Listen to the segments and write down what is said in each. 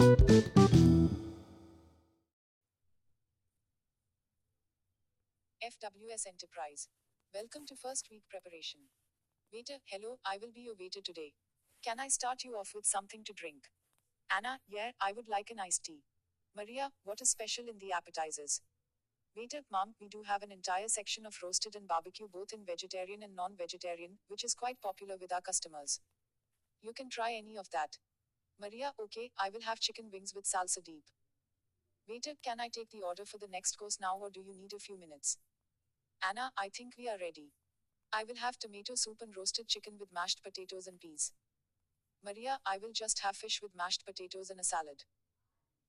FWS Enterprise. Welcome to first week preparation. Waiter, hello, I will be your waiter today. Can I start you off with something to drink? Anna, yeah, I would like an iced tea. Maria, what is special in the appetizers? Waiter, mom, we do have an entire section of roasted and barbecue both in vegetarian and non vegetarian, which is quite popular with our customers. You can try any of that. Maria, okay, I will have chicken wings with salsa deep. Waiter, uh, can I take the order for the next course now or do you need a few minutes? Anna, I think we are ready. I will have tomato soup and roasted chicken with mashed potatoes and peas. Maria, I will just have fish with mashed potatoes and a salad.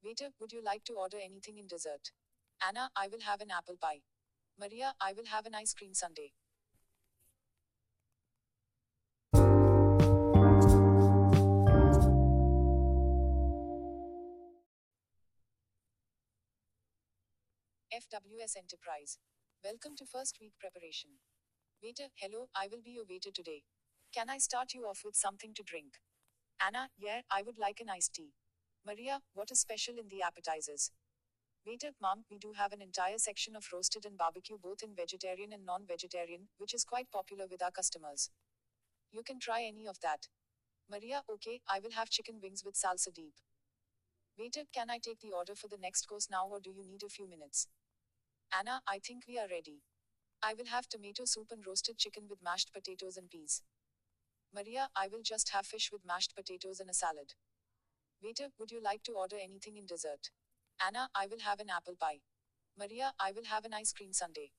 Waiter, uh, would you like to order anything in dessert? Anna, I will have an apple pie. Maria, I will have an ice cream sundae. FWS Enterprise. Welcome to first week preparation. Waiter, hello, I will be your waiter today. Can I start you off with something to drink? Anna, yeah, I would like an iced tea. Maria, what is special in the appetizers? Waiter, mom, we do have an entire section of roasted and barbecue both in vegetarian and non vegetarian, which is quite popular with our customers. You can try any of that. Maria, okay, I will have chicken wings with salsa deep. Waiter, can I take the order for the next course now or do you need a few minutes? Anna, I think we are ready. I will have tomato soup and roasted chicken with mashed potatoes and peas. Maria, I will just have fish with mashed potatoes and a salad. Waiter, would you like to order anything in dessert? Anna, I will have an apple pie. Maria, I will have an ice cream sundae.